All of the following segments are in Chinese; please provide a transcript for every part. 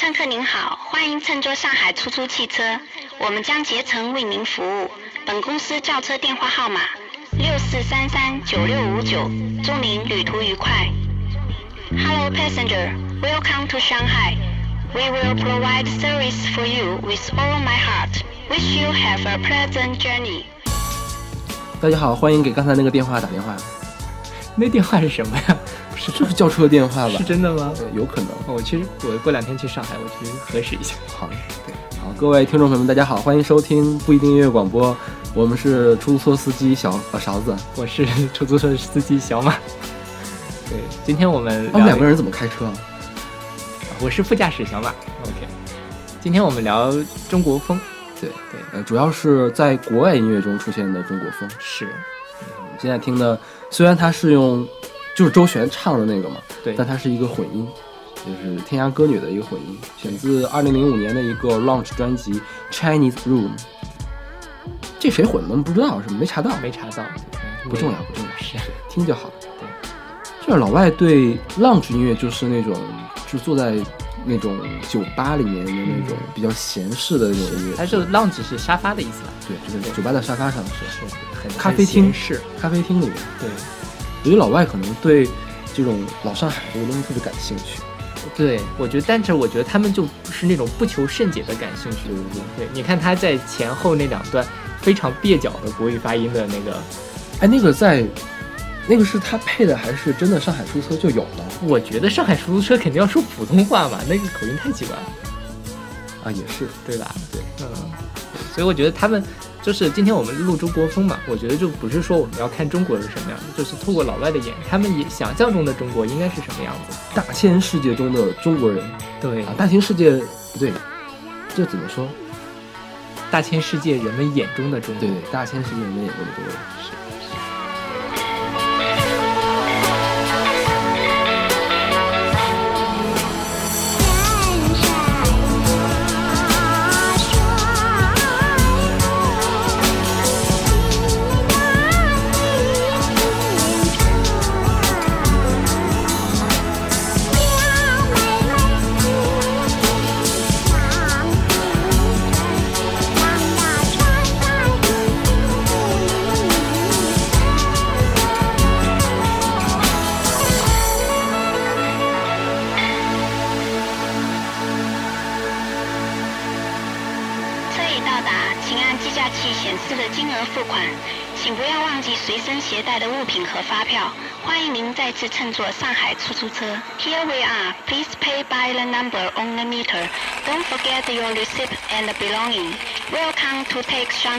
乘客您好，欢迎乘坐上海出租汽车，我们将竭诚为您服务。本公司轿车电话号码六四三三九六五九，祝您旅途愉快。Hello passenger, welcome to Shanghai. We will provide service for you with all my heart. Wish you have a pleasant journey. 大家好，欢迎给刚才那个电话打电话，那电话是什么呀？是就是叫车电话吧？是真的吗？对，有可能。哦，我其实我过两天去上海，我去核实一下。好，对，好，各位听众朋友们，大家好，欢迎收听不一定音乐广播，我们是出租车司机小呃勺子，我是出租车司机小马。对，今天我们他们两个人怎么开车啊？我是副驾驶小马。OK，今天我们聊中国风。对对，呃，主要是在国外音乐中出现的中国风。是，现在听的虽然它是用就是周璇唱的那个嘛，对，但它是一个混音，就是天涯歌女的一个混音，选自二零零五年的一个 launch 专辑《Chinese Room》。这谁混的？不知道是没查到，没查到，不重要，不重要，是听就好。对，就是老外对 lounge 音乐就是那种，就坐在那种酒吧里面的那种比较闲适的那种音乐。它是 lounge 是沙发的意思吧？对，就是酒吧的沙发上是是咖啡厅是咖啡厅里面。对，我觉得老外可能对这种老上海这个东西特别感兴趣。对，我觉得，但是我觉得他们就不是那种不求甚解的感兴趣。对对对。对，你看他在前后那两段非常蹩脚的国语发音的那个，哎，那个在，那个是他配的还是真的上海出租车就有了？我觉得上海出租车肯定要说普通话嘛，那个口音太奇怪了。啊，也是，对吧？对，嗯，所以我觉得他们就是今天我们录中国风嘛，我觉得就不是说我们要看中国是什么样子，就是透过老外的眼，他们也想象中的中国应该是什么样子。大千世界中的中国人对啊，大千世界不对，这怎么说？大千世界人们眼中的中国。对，大千世界人们眼中的中国人。是。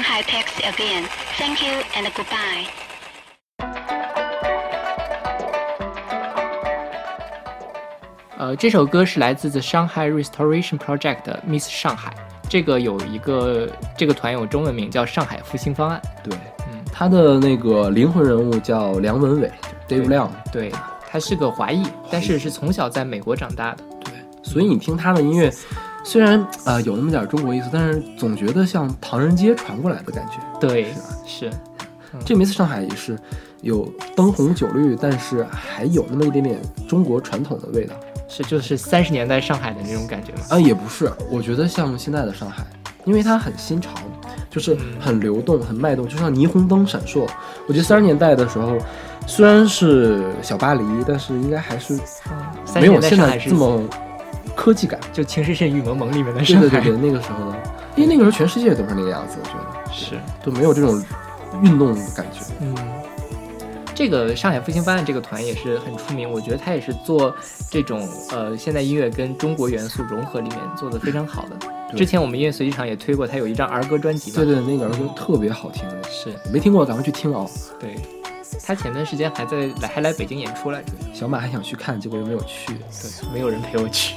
Shanghai taxi again. Thank you and goodbye. 呃，这首歌是来自 The Shanghai Restoration Project 的 Miss 上海。这个有一个这个团有中文名叫上海复兴方案。对，嗯，他的那个灵魂人物叫梁文伟，Dave 亮。对，他是个华裔，但是是从小在美国长大的。对，所以你听他的音乐，虽然呃有那么点中国意思，但是总觉得像唐人街传过来的感觉。对是这 Miss 上海也是有灯红酒绿，但是还有那么一点点中国传统的味道。是就是三十年代上海的那种感觉吗。啊，也不是，我觉得像现在的上海，因为它很新潮，就是很流动、很脉动，就像霓虹灯闪烁。我觉得三十年代的时候，虽然是小巴黎，但是应该还是没有现在这么科技感。就《情深深雨蒙蒙》里面的对上海。对对对，那个时候呢，因为那个时候全世界都是那个样子，我觉得是，都没有这种运动的感觉。嗯，这个上海复兴方案这个团也是很出名，我觉得他也是做这种呃现代音乐跟中国元素融合里面做的非常好的。之前我们音乐随机场也推过，他有一张儿歌专辑嘛。对对，那个儿歌特别好听，是没听过赶快去听哦。对。他前段时间还在来还来北京演出来着，小马还想去看，结果又没有去。对，没有人陪我去。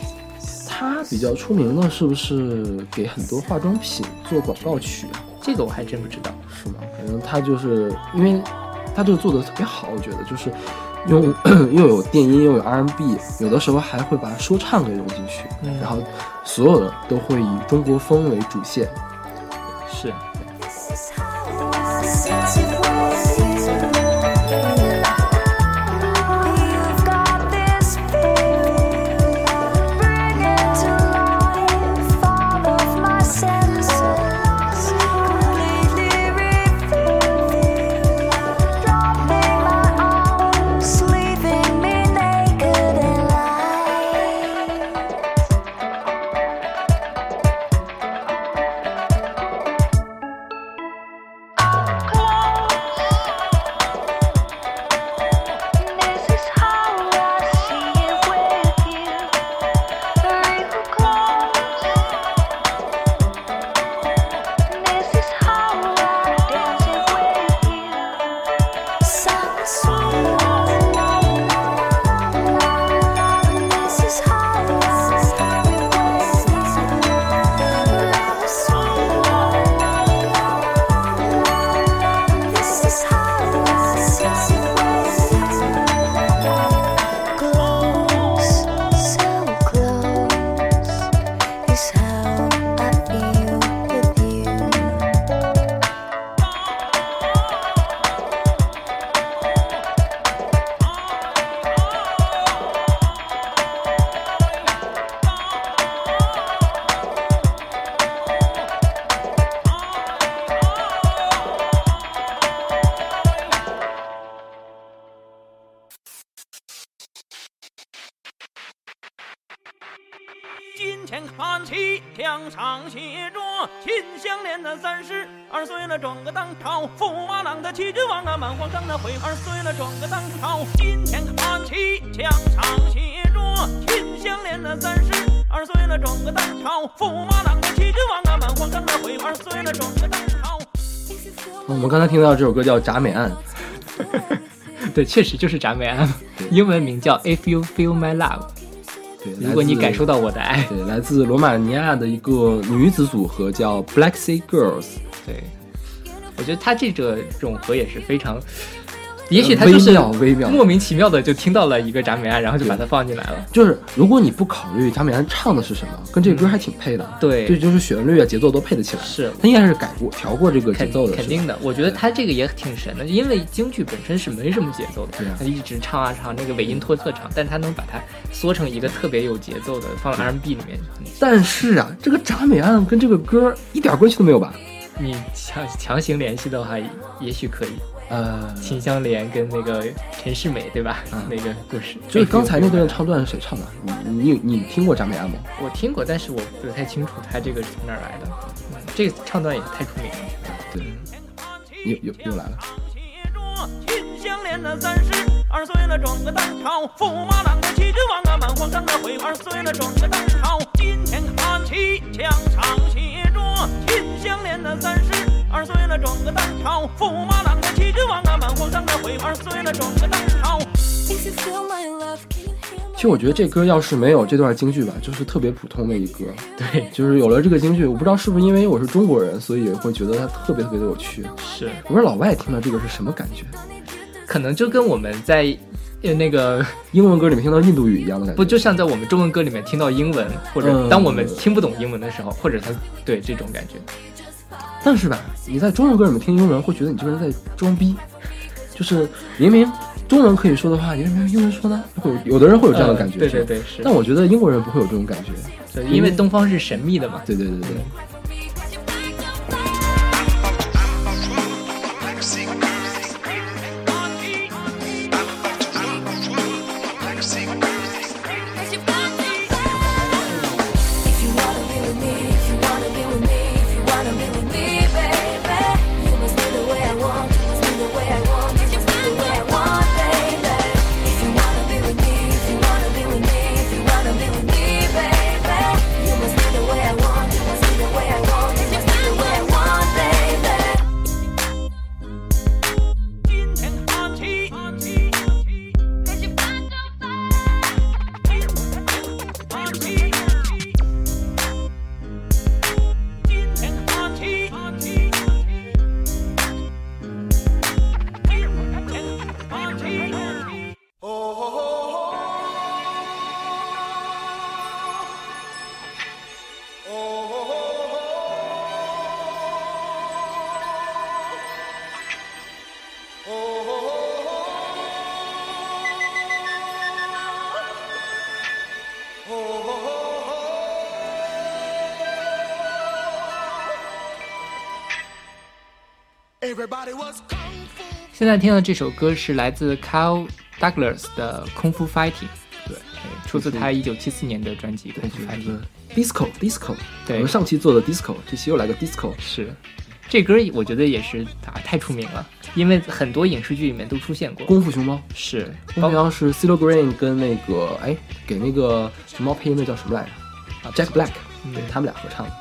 他比较出名的是不是给很多化妆品做广告曲啊？这个我还真不知道。是吗？反正他就是因为他这个做的特别好，我觉得就是用 又有电音又有 R&B，有的时候还会把说唱给融进去，嗯然后所有的都会以中国风为主线。是。回儿碎了，转个当朝。金钱看齐，墙上写着秦香莲的三十二岁了，转个当朝，驸马郎的齐君王啊，满皇上的回儿碎了，转个当朝。我们刚才听到这首歌叫《铡美案》，对，确实就是铡美案，英文名叫 If You Feel My Love。对，如果你感受到我的爱，对，来自罗马尼亚的一个女子组合叫 Black Sea Girls，对，我觉得她这个总和也是非常，也许他就是微妙微妙莫名其妙的就听到了一个铡美案，然后就把它放进来了。就是如果你不考虑铡美案唱的是什么，跟这个歌还挺配的。对这就是旋律啊、节奏都配得起来。是他应该是改过、调过这个节奏的，肯定的，我觉得他这个也挺神的，因为京剧本身是没什么节奏的他一直唱啊唱，那个尾音拖特长，但他能把它缩成一个特别有节奏的，放 R&B 里面，很但是啊，这个铡美案跟这个歌一点关系都没有吧？你强强行联系的话，也许可以。呃，秦香莲跟那个陈世美，对吧？嗯那个故事，就是刚才那段哎唱段是谁唱的？你你你听过铡美案吗？我听过，但是我不太清楚他这个是从哪儿来的。嗯这个唱段也太出名了。对，又又又来了。写着秦香莲的三十二岁了，转个当朝，驸马郎的齐君王啊，满皇上的回二岁了，转个当朝。金钱看齐，墙上写着秦香莲的三十二岁了，转个当朝，驸马郎的齐君王啊，满皇上的回二岁了，转个当朝。If you feel my love, can you hear my 其实我觉得这歌要是没有这段京剧吧，就是特别普通的一歌。对，就是有了这个京剧，我不知道是不是因为我是中国人，所以会觉得它特别特别的有趣。是，我说老外听到这个是什么感觉？可能就跟我们在呃那个英文歌里面听到印度语一样的感觉。不就像在我们中文歌里面听到英文，或者嗯当我们听不懂英文的时候，或者他对这种感觉。但是吧，你在中文歌里面听英文，会觉得你这个人在装逼，就是明明中文可以说的话，你为什么用英文说呢？会有有的人会有这样的感觉。呃对对对是但我觉得英国人不会有这种感觉。对，因为东方是神秘的嘛。对对对对。现在听的这首歌是来自 Kyle Douglas 的《空腹 Fighting》，对，出自他一九七四年的专辑《空腹 Fighting》。disco disco，对我们上期做的 disco，这期又来个 disco。是，这歌我觉得也是啊太出名了，因为很多影视剧里面都出现过。功夫熊猫，是，功夫熊猫是 CeeLo Green 跟那个哎给那个熊猫配音的叫什么来着？啊，Jack Black，嗯对他们俩合唱的，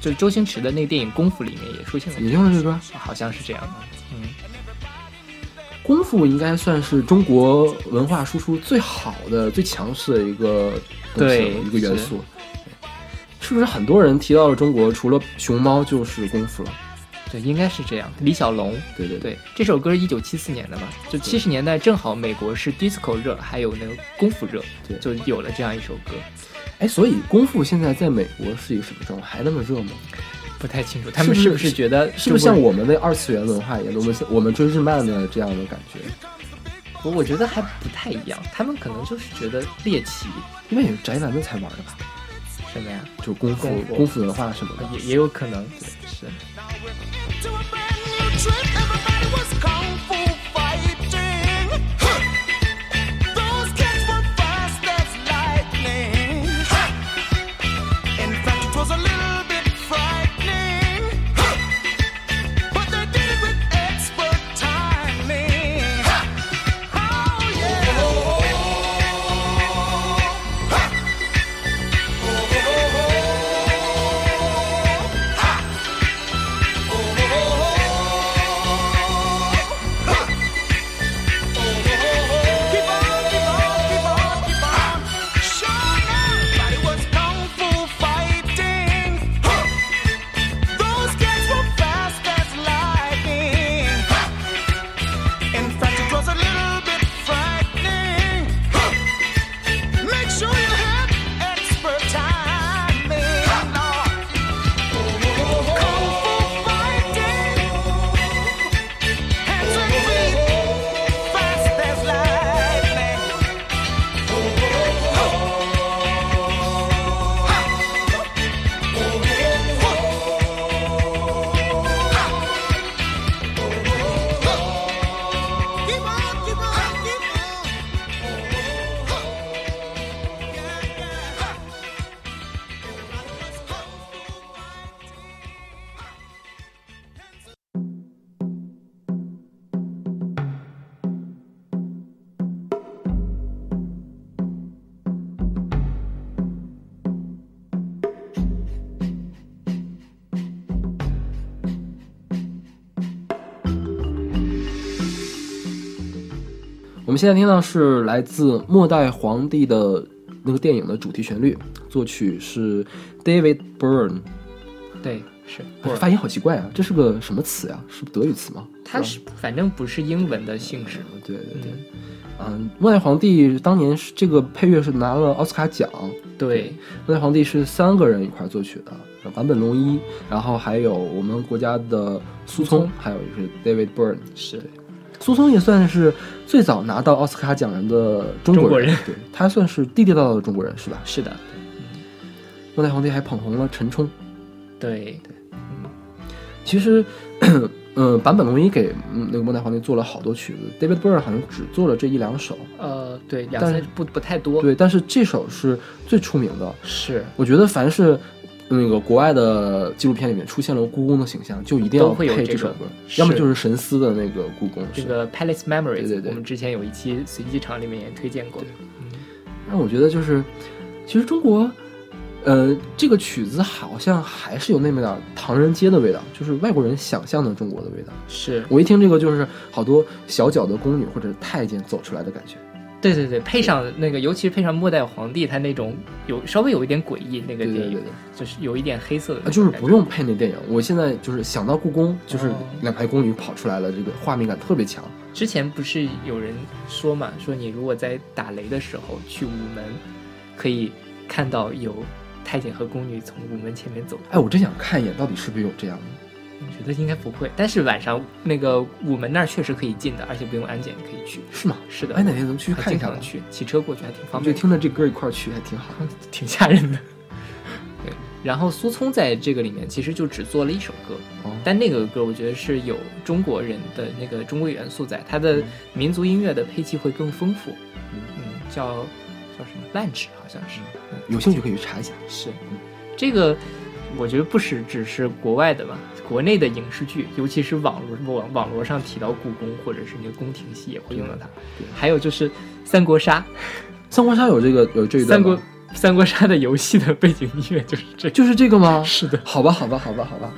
就是周星驰的那个电影《功夫》里面也出现了，也用了这歌。好像是这样的。嗯，功夫应该算是中国文化输出最好的、最强势的一个东西对一个元素。是不是很多人提到了中国，除了熊猫就是功夫了？对，应该是这样。李小龙，对对对，这首歌是一九七四年的嘛，就七十年代正好美国是 disco 热，还有那个功夫热，就有了这样一首歌。哎，所以功夫现在在美国是一个什么状况？还那么热吗？不太清楚他们是不是觉得是不是像我们的二次元文化一样，我们我们追日漫的这样的感觉？我我觉得还不太一样，他们可能就是觉得猎奇因为也是宅男们才玩的吧？什么呀，就功夫功夫功夫文化什么的。也也有可能，对，是。们现在听到是来自《末代皇帝》的那个电影的主题旋律，作曲是 David Byrne。对，是哎发音好奇怪啊，这是个什么词呀？是德语词吗？它是反正不是英文的姓氏。对对对。嗯，《末代皇帝》当年是这个配乐是拿了奥斯卡奖。对，《末代皇帝》是三个人一块儿作曲的，坂本龙一，然后还有我们国家的苏聪，聪还有就是 David Byrne。是苏松也算是最早拿到奥斯卡奖人的中国人对他算是地地道道的中国人，是吧？是的，末代皇帝还捧红了陈冲。对对，嗯，其实，嗯，坂本龙一给嗯那个末代皇帝做了好多曲子，David Byrne 好像只做了这一两首。呃，对，两但是三不不太多。，对，但是这首是最出名的。是我觉得凡是那个国外的纪录片里面出现了故宫的形象，就一定要配这首歌，是要么就是神思的那个故宫。这个 Palace Memories，对对对我们之前有一期随机场里面也推荐过。让我觉得就是，其实中国，呃，这个曲子好像还是有那么点唐人街的味道，就是外国人想象的中国的味道。是我一听这个，就是好多小脚的宫女或者太监走出来的感觉。对对对，配上那个，尤其是配上末代皇帝，他那种有稍微有一点诡异，那个电影对对对对就是有一点黑色的啊，就是不用配那电影，我现在就是想到故宫，就是哦两排宫女跑出来了，这个画面感特别强。之前不是有人说嘛，说你如果在打雷的时候去午门，可以看到有太监和宫女从午门前面走。哎，我真想看一眼，到底是不是有这样的？我觉得应该不会，但是晚上那个午门那儿确实可以进的，而且不用安检可以去。是吗？是的，哎，哪天咱们去看一下？经常去，骑车过去还挺方便就。听着这歌一块儿去，还挺好。挺吓人的。对，然后苏聪在这个里面其实就只做了一首歌，哦但那个歌我觉得是有中国人的那个中国元素在，它的民族音乐的配器会更丰富。嗯嗯，叫叫什么？lunch 好像是，嗯有兴趣可以去查一下。是这个。我觉得不是只是国外的吧，国内的影视剧，尤其是网络网网络上提到故宫或者是那个宫廷戏也会用到它。还有就是三国杀，三国杀有这个有这一段三国三国杀的游戏的背景音乐就是这个。就是这个吗？是的，好吧，好吧，好吧，好吧。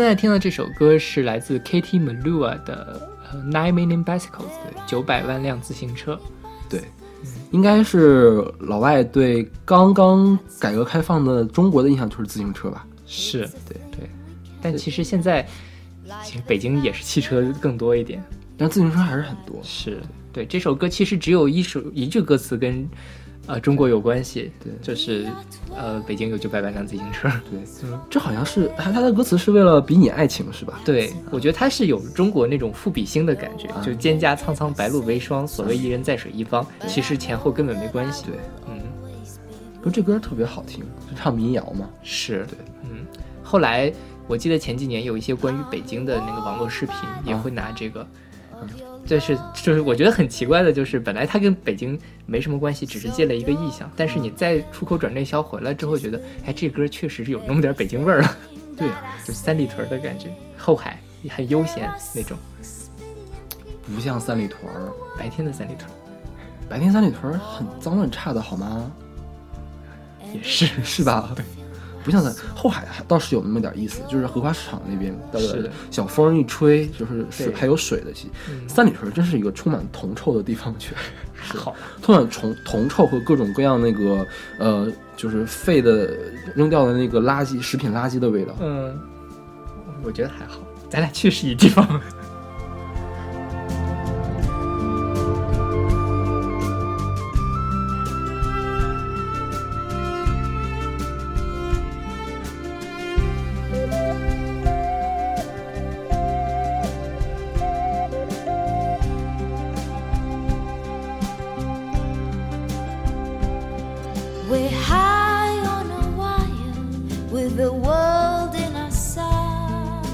现在听的这首歌是来自 Katie Melua 的呃《Nine Million Bicycles》，对，九百万辆自行车。对，应该是老外对刚刚改革开放的中国的印象就是自行车吧？是对对，但其实现在其实北京也是汽车更多一点。但自行车还是很多。是对这首歌其实只有一首一句歌词跟呃中国有关系，对就是呃北京有九百万辆自行车。对，嗯这好像是他他的歌词是为了比拟爱情是吧？对，我觉得他是有中国那种赋比兴的感觉，就蒹葭苍苍，白露为霜，所谓伊人在水一方，其实前后根本没关系。对，嗯，不是这歌特别好听，就唱民谣嘛。是对，嗯。后来我记得前几年有一些关于北京的那个网络视频也会拿这个。这是就是我觉得很奇怪的，就是本来它跟北京没什么关系，只是借了一个意象，但是你再出口转内销回来之后，觉得哎，这歌确实是有那么点北京味儿了。对啊、就三里屯的感觉，后海很悠闲那种，不像三里屯儿，白天的三里屯。白天三里屯很脏乱差的好吗？也是是吧？不像在后海还倒是有那么点意思，就是荷花市场那边，对是的小风一吹，就是水还有水的气。嗯三里屯真是一个充满铜臭的地方去，还 好，充满铜铜臭和各种各样那个呃，就是废的扔掉的那个垃圾食品垃圾的味道。嗯，我觉得还好，咱俩去是一地方。The world in our sight.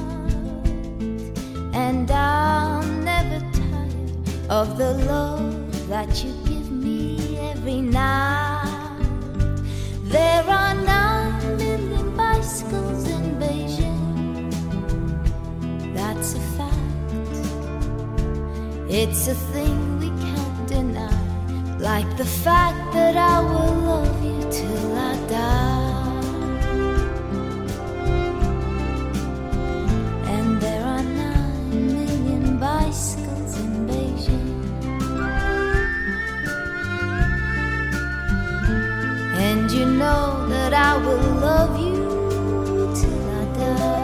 And I'm never tired of the love that you give me every night. There are nine million bicycles in Beijing. That's a fact. It's a thing we can't deny. Like the fact that I will love you till I die. I will love you till I die.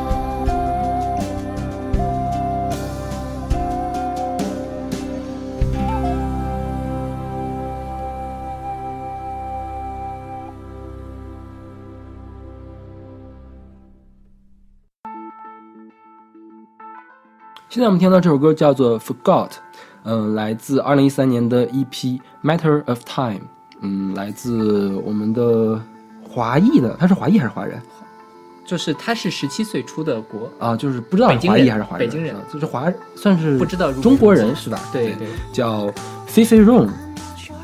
现在我们听到这首歌叫做《Forgot》，嗯、来自二零一三年的 EP《Matter of Time》，嗯，来自我们的华裔的，他是华裔还是华人就是他是十七岁出的国，啊？就是不知道是华裔还是华人，北京人啊就是华算是不知道中国人是吧？对对叫菲菲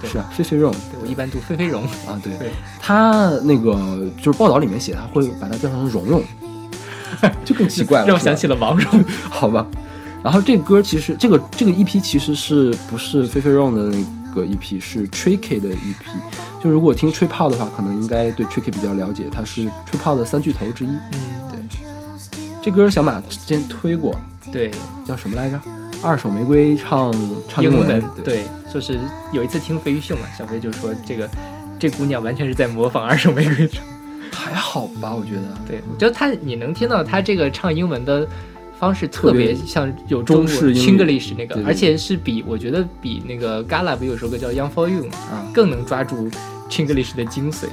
对是啊，菲菲对我一般读菲菲荣。啊，对对，他那个就是报道里面写他会把它叫成蓉蓉，就更奇怪了，让我想起了王蓉。好吧。然后这歌其实这个这个 EP 其实是不是菲菲 Rong 的那个 EP，是 Tricky 的 EP。就如果听吹泡的话，可能应该对 Tricky 比较了解，他是吹泡的三巨头之一。嗯，对，这歌小马之前推过，对，叫什么来着？二手玫瑰唱唱英文，文对，就是有一次听飞鱼秀嘛，小飞就说这个这姑娘完全是在模仿二手玫瑰唱。还好吧？我觉得。对，我觉得她你能听到她这个唱英文的方式特别像有中中式英语 Chinglish 那个，而且是比我觉得比那个 Gala 不有首歌叫 Young for You 更能抓住 Chinglish 的精髓。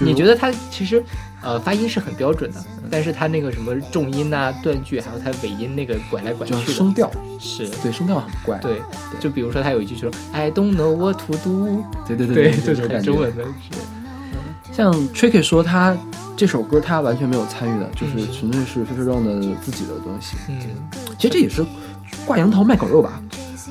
你觉得它其实呃发音是很标准的，但是它那个什么重音呐、断句，还有它尾音那个拐来拐去的，声调，是对，声调很怪。对，就比如说它有一句说 I don't know what to do，对对对，对，就是很中文的，是像 Tricky 说他这首歌他完全没有参与的，就是嗯纯粹是菲菲 Rong 的自己的东西。嗯，其实这也是挂羊头卖狗肉吧？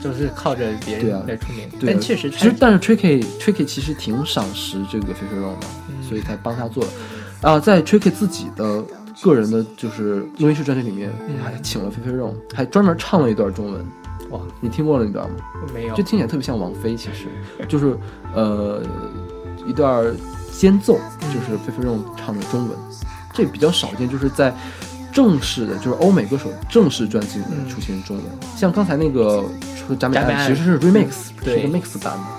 就是靠着别人来出名，对啊，但确实其实但是 Tricky Tricky 其实挺赏识这个菲菲 Rong 的，嗯。所以才帮他做的。啊，在 Tricky 自己的个人的就是录音室专辑里面，嗯。还请了菲菲 Rong，还专门唱了一段中文。哇，你听过了那段吗？没有。就听起来特别像王菲，其实。就是呃一段间奏，就是菲菲 Rong 唱的中文，这比较少见，就是在正式的，就是欧美歌手正式专辑里面嗯出现中文。像刚才那个说《假美假美爱爱》其实是 remix，、对是一个 mix 版的。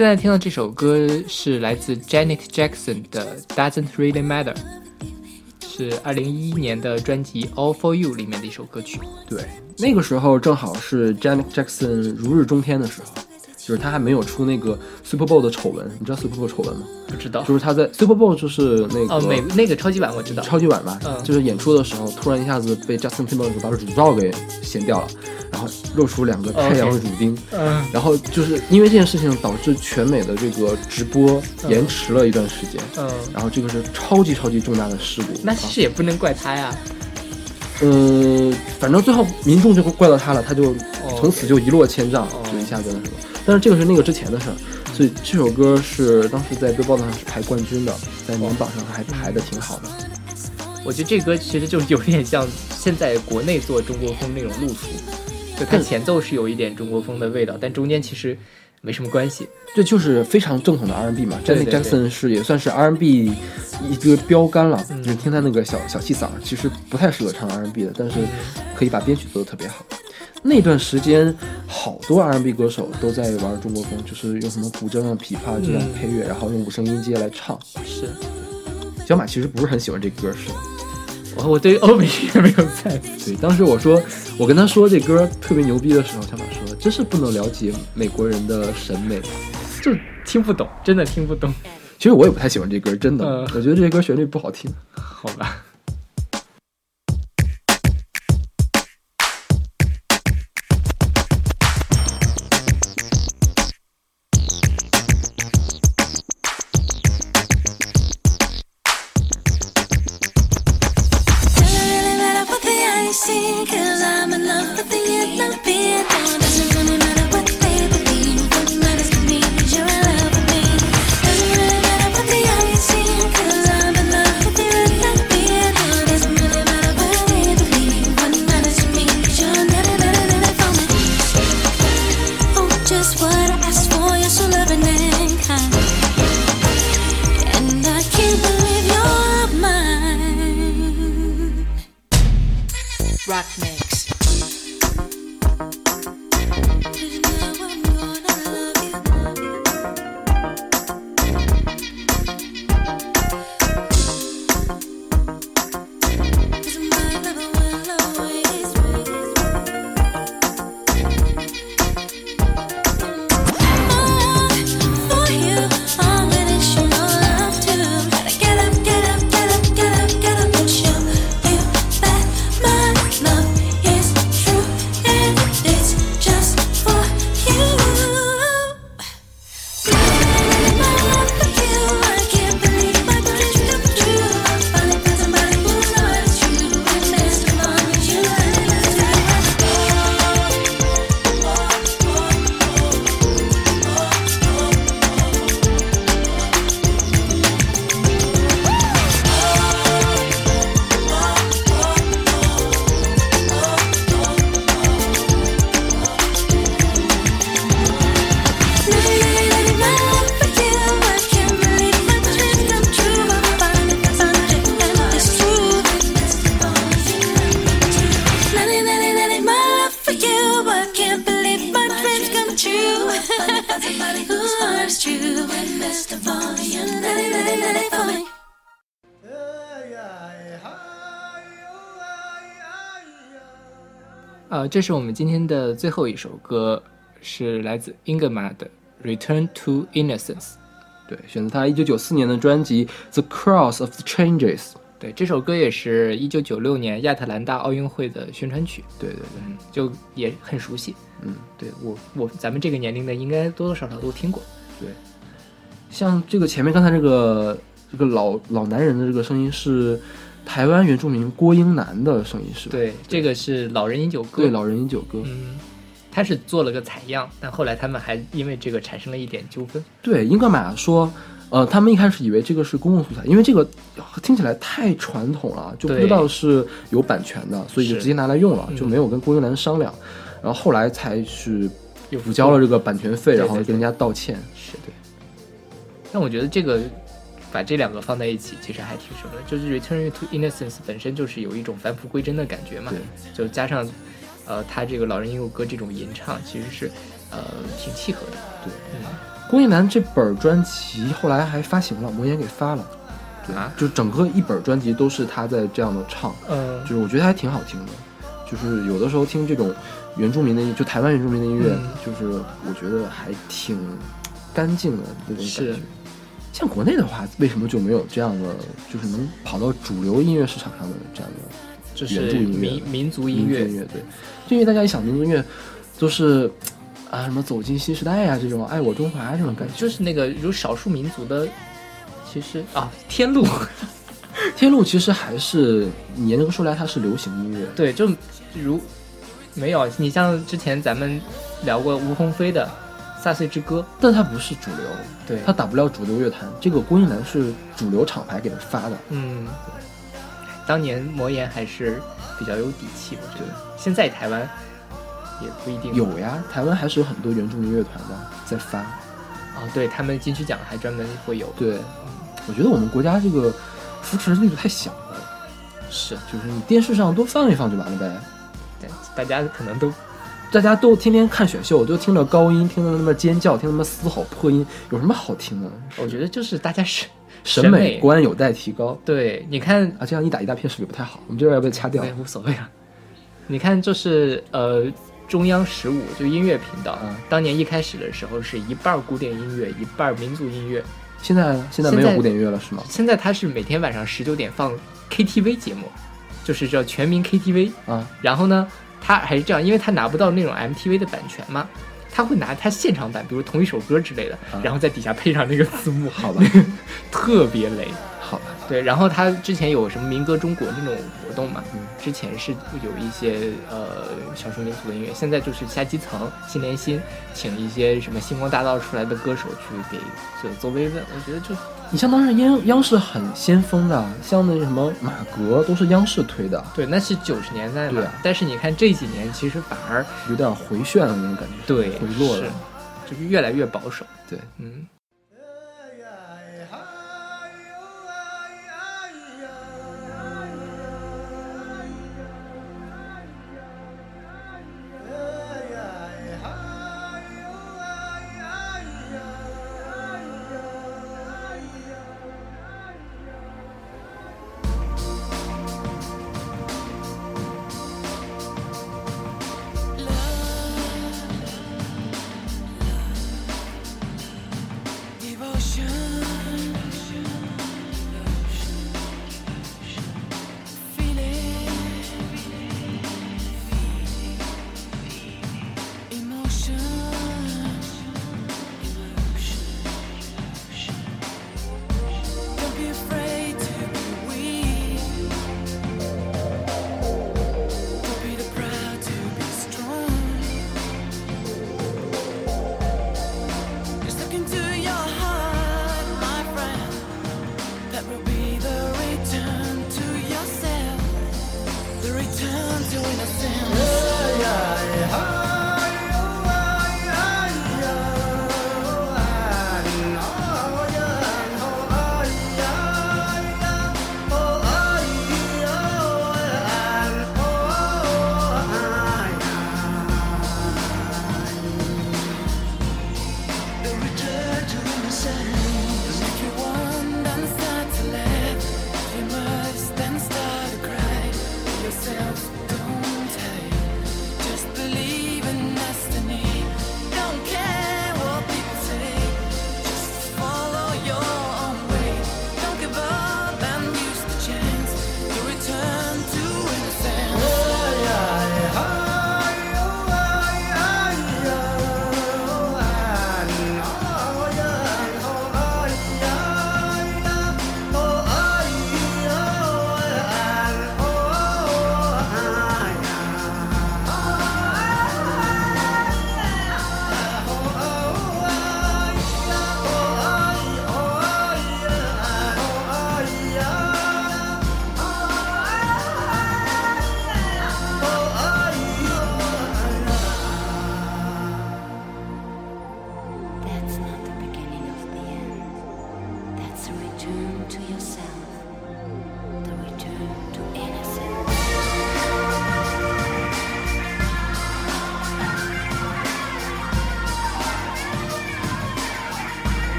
现在听到这首歌是来自 Janet Jackson 的《Doesn't Really Matter》，是二零一一年的专辑《All for You》里面的一首歌曲。对，那个时候正好是 Janet Jackson 如日中天的时候，就是他还没有出那个 Super Bowl 的丑闻。你知道 Super Bowl 丑闻吗？不知道就是他在 Super Bowl 就是那个哦，美那个超级碗我知道。超级碗吧，嗯就是演出的时候，突然一下子被 Justin Timberlake 把乳罩给掀掉了，然后露出两个太阳乳钉，嗯，然后就是因为这件事情导致全美的这个直播延迟了一段时间，嗯，然后这个是超级超级重大的事故。那其实也不能怪他呀。嗯，反正最后民众就会怪到他了，他就哦从此就一落千丈，哦。就一下子那什么。但是这个是那个之前的事儿，所以这首歌是当时在 Billboard 上是排冠军的，在年榜上还排的挺好的。我觉得这歌其实就有点像现在国内做中国风那种路数，就它前奏是有一点中国风的味道，但中间其实没什么关系。这就是非常正统的 R&B 嘛对 Janet 对对 Jackson 是也算是 R&B 一个标杆了。嗯你听他那个小小气嗓，其实不太适合唱 R&B 的，但是可以把编曲做得特别好。那段时间，好多 R&B 歌手都在玩中国风，就是用什么古筝啊、琵琶这样嗯配乐，然后用五声音阶来唱。是小马其实不是很喜欢这歌，是吧？我我对欧美音乐没有在乎。对，当时我说我跟他说这歌特别牛逼的时候，他们说真是不能了解美国人的审美。就听不懂，真的听不懂。其实我也不太喜欢这歌，真的，嗯我觉得这歌旋律不好听。好吧。True and best of all, you're nutty, nutty, nutty for me. 呃，这是我们今天的最后一首歌，是来自 Ingmar 的《Return to Innocence》。对，选择他一九九四年的专辑《The Cross of the Changes》。对，这首歌也是一九九六年亚特兰大奥运会的宣传曲，对对对，嗯，就也很熟悉。嗯，对我我咱们这个年龄的应该多多少少都听过。对像这个前面刚才这个这个老老男人的这个声音是台湾原住民郭英男的声音是吧？对，这个是《老人饮酒歌对，》。老人饮酒歌。嗯，他是做了个采样，但后来他们还因为这个产生了一点纠纷。对，英格玛说，呃，他们一开始以为这个是公共素材，因为这个听起来太传统了，就不知道是有版权的，所以就直接拿来用了，嗯就没有跟郭英男商量。然后后来才去又补交了这个版权费，然后跟人家道歉。是对。但我觉得这个把这两个放在一起，其实还挺什么的，就是 Return to Innocence 本身就是有一种返璞归真的感觉嘛，就加上呃他这个老人音乐歌这种吟唱，其实是呃挺契合的。对，嗯，郭英男这本专辑后来还发行了，魔岩给发了，对，啊？就整个一本专辑都是他在这样的唱，嗯就是我觉得还挺好听的。就是有的时候听这种原住民的音，就台湾原住民的音乐，嗯。就是我觉得还挺干净的那种感觉。像国内的话，为什么就没有这样的，就是能跑到主流音乐市场上的这样的就是原住音乐？民民族音乐。民族音乐？对，就因为大家一想民族音乐，都是啊什么走进新时代呀、这种爱我中华这种感觉。就是那个如少数民族的，其实啊，天路，天路其实还是你研究出来它是流行音乐，对，就如没有你像之前咱们聊过吴鸿飞的《萨碎之歌。但它不是主流，》，对，它打不了主流乐坛。这个郭一男是主流厂牌给他发的，嗯，当年魔岩还是比较有底气，我觉得。现在台湾也不一定有呀，台湾还是有很多原住民乐团的在发。哦，对他们金曲奖还专门会有，对，我觉得我们国家这个扶持力度太小了，是，就是你电视上多放一放就完了呗。对大家可能都大家都天天看选秀，都听着高音，听着那么尖叫，听他妈嘶吼破音，有什么好听的？我觉得就是大家审 审美观有待提高对，你看啊！这样一打一大片是不是不太好？我们这边要被掐掉对，无所谓啊。你看，就是呃，中央十五就音乐频道，嗯当年一开始的时候是一半儿古典音乐，一半儿民族音乐。现在现在没有古典乐了是吗？现在它是每天晚上十九点放 KTV 节目，就是叫全民 KTV。啊，然后呢，他还是这样，因为他拿不到那种 MTV 的版权嘛，他会拿他现场版，比如同一首歌之类的，啊然后在底下配上那个字幕，好吧，特别雷。对，然后他之前有什么民歌中国那种活动嘛？嗯之前是有一些呃少数民族的音乐，现在就是下基层心连心请一些什么星光大道出来的歌手去给做做慰问，我觉得就你像当时央央视很先锋的，像那什么马格都是央视推的，对，那是九十年代嘛。但是你看这几年，其实反而有点回旋了那种感觉，对回落了，就是越来越保守。对，嗯。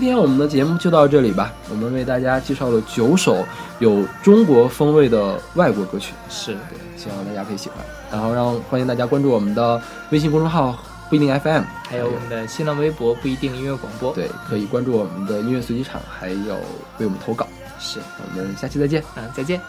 今天我们的节目就到这里吧。我们为大家介绍了九首有中国风味的外国歌曲，是对，希望大家可以喜欢。然后让欢迎大家关注我们的微信公众号不一定 FM，还有我们的新浪微博不一定音乐广播，对，可以关注我们的音乐随机场，还有为我们投稿。是，我们下期再见。嗯，再见。